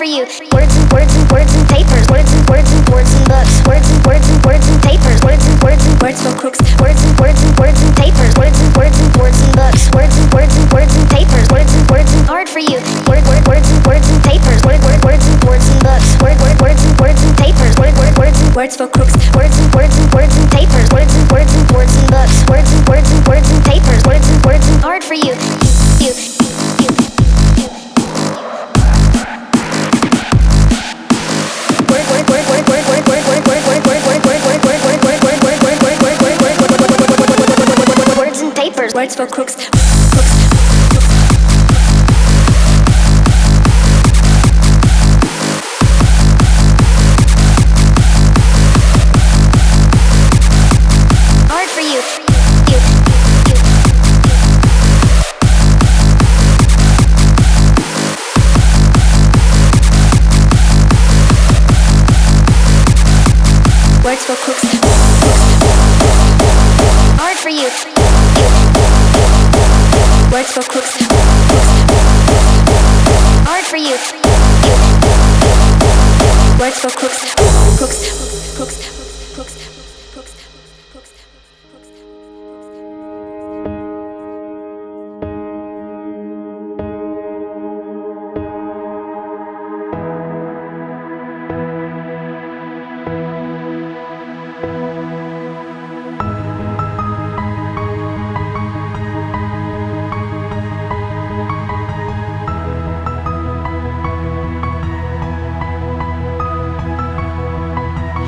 for you. Words and words and words and papers. Words and words and words and books. Words and words and words and papers. Words and words and words for crooks. Words and words and words and papers. Words and words and words and books. Words and words and words and papers. Words and words and hard for you. Word word words and words and papers. Word word words and words and books. Word word words and words and papers. Word word words and words for crooks. Words and words and words and papers. Words and words and words and books. Words and words and words and papers. Words and words and hard for you. You. You. Words words for crooks. go cooks. Hard for you. Words go cooks.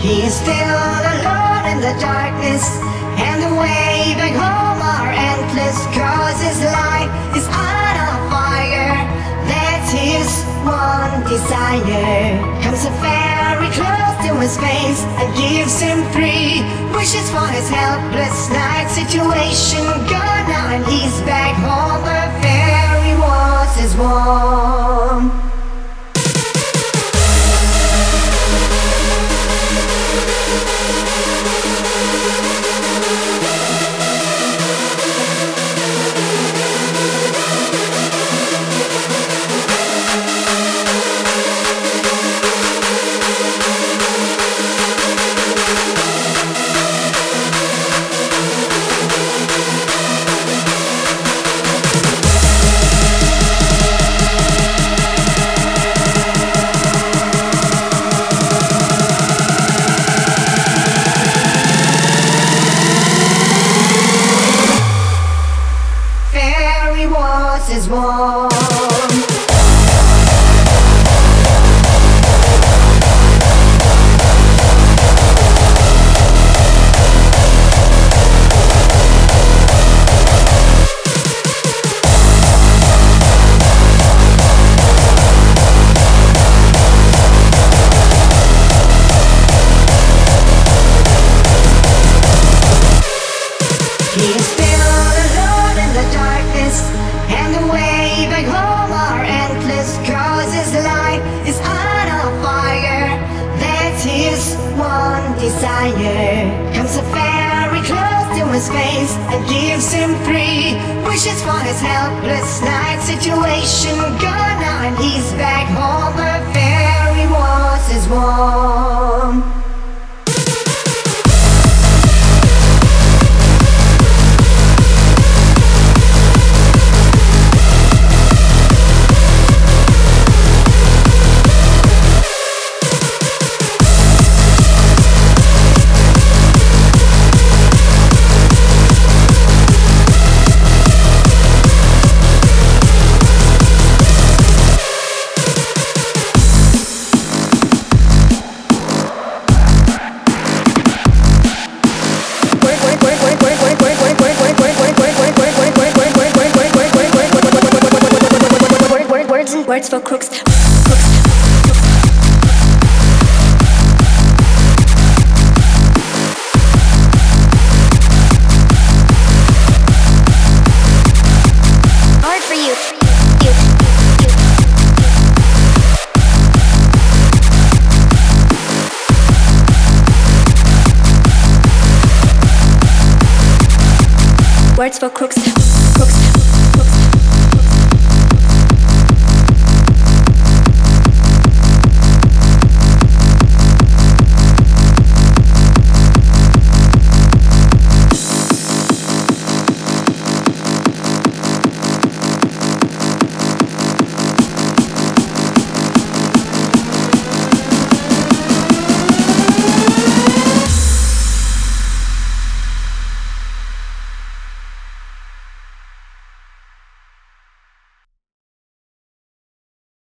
He is still alone in the darkness, and the way back home are endless. Cause his life is on a fire. That's his one desire. Comes a fairy close to his face and gives him three wishes for his helpless night situation. Gone now, and he's back home. The fairy was his warm. is warm. Comes a fairy close to his face and gives him three wishes for his helpless night situation. Words for crooks, crooks. For you. You. Words for crooks, crooks.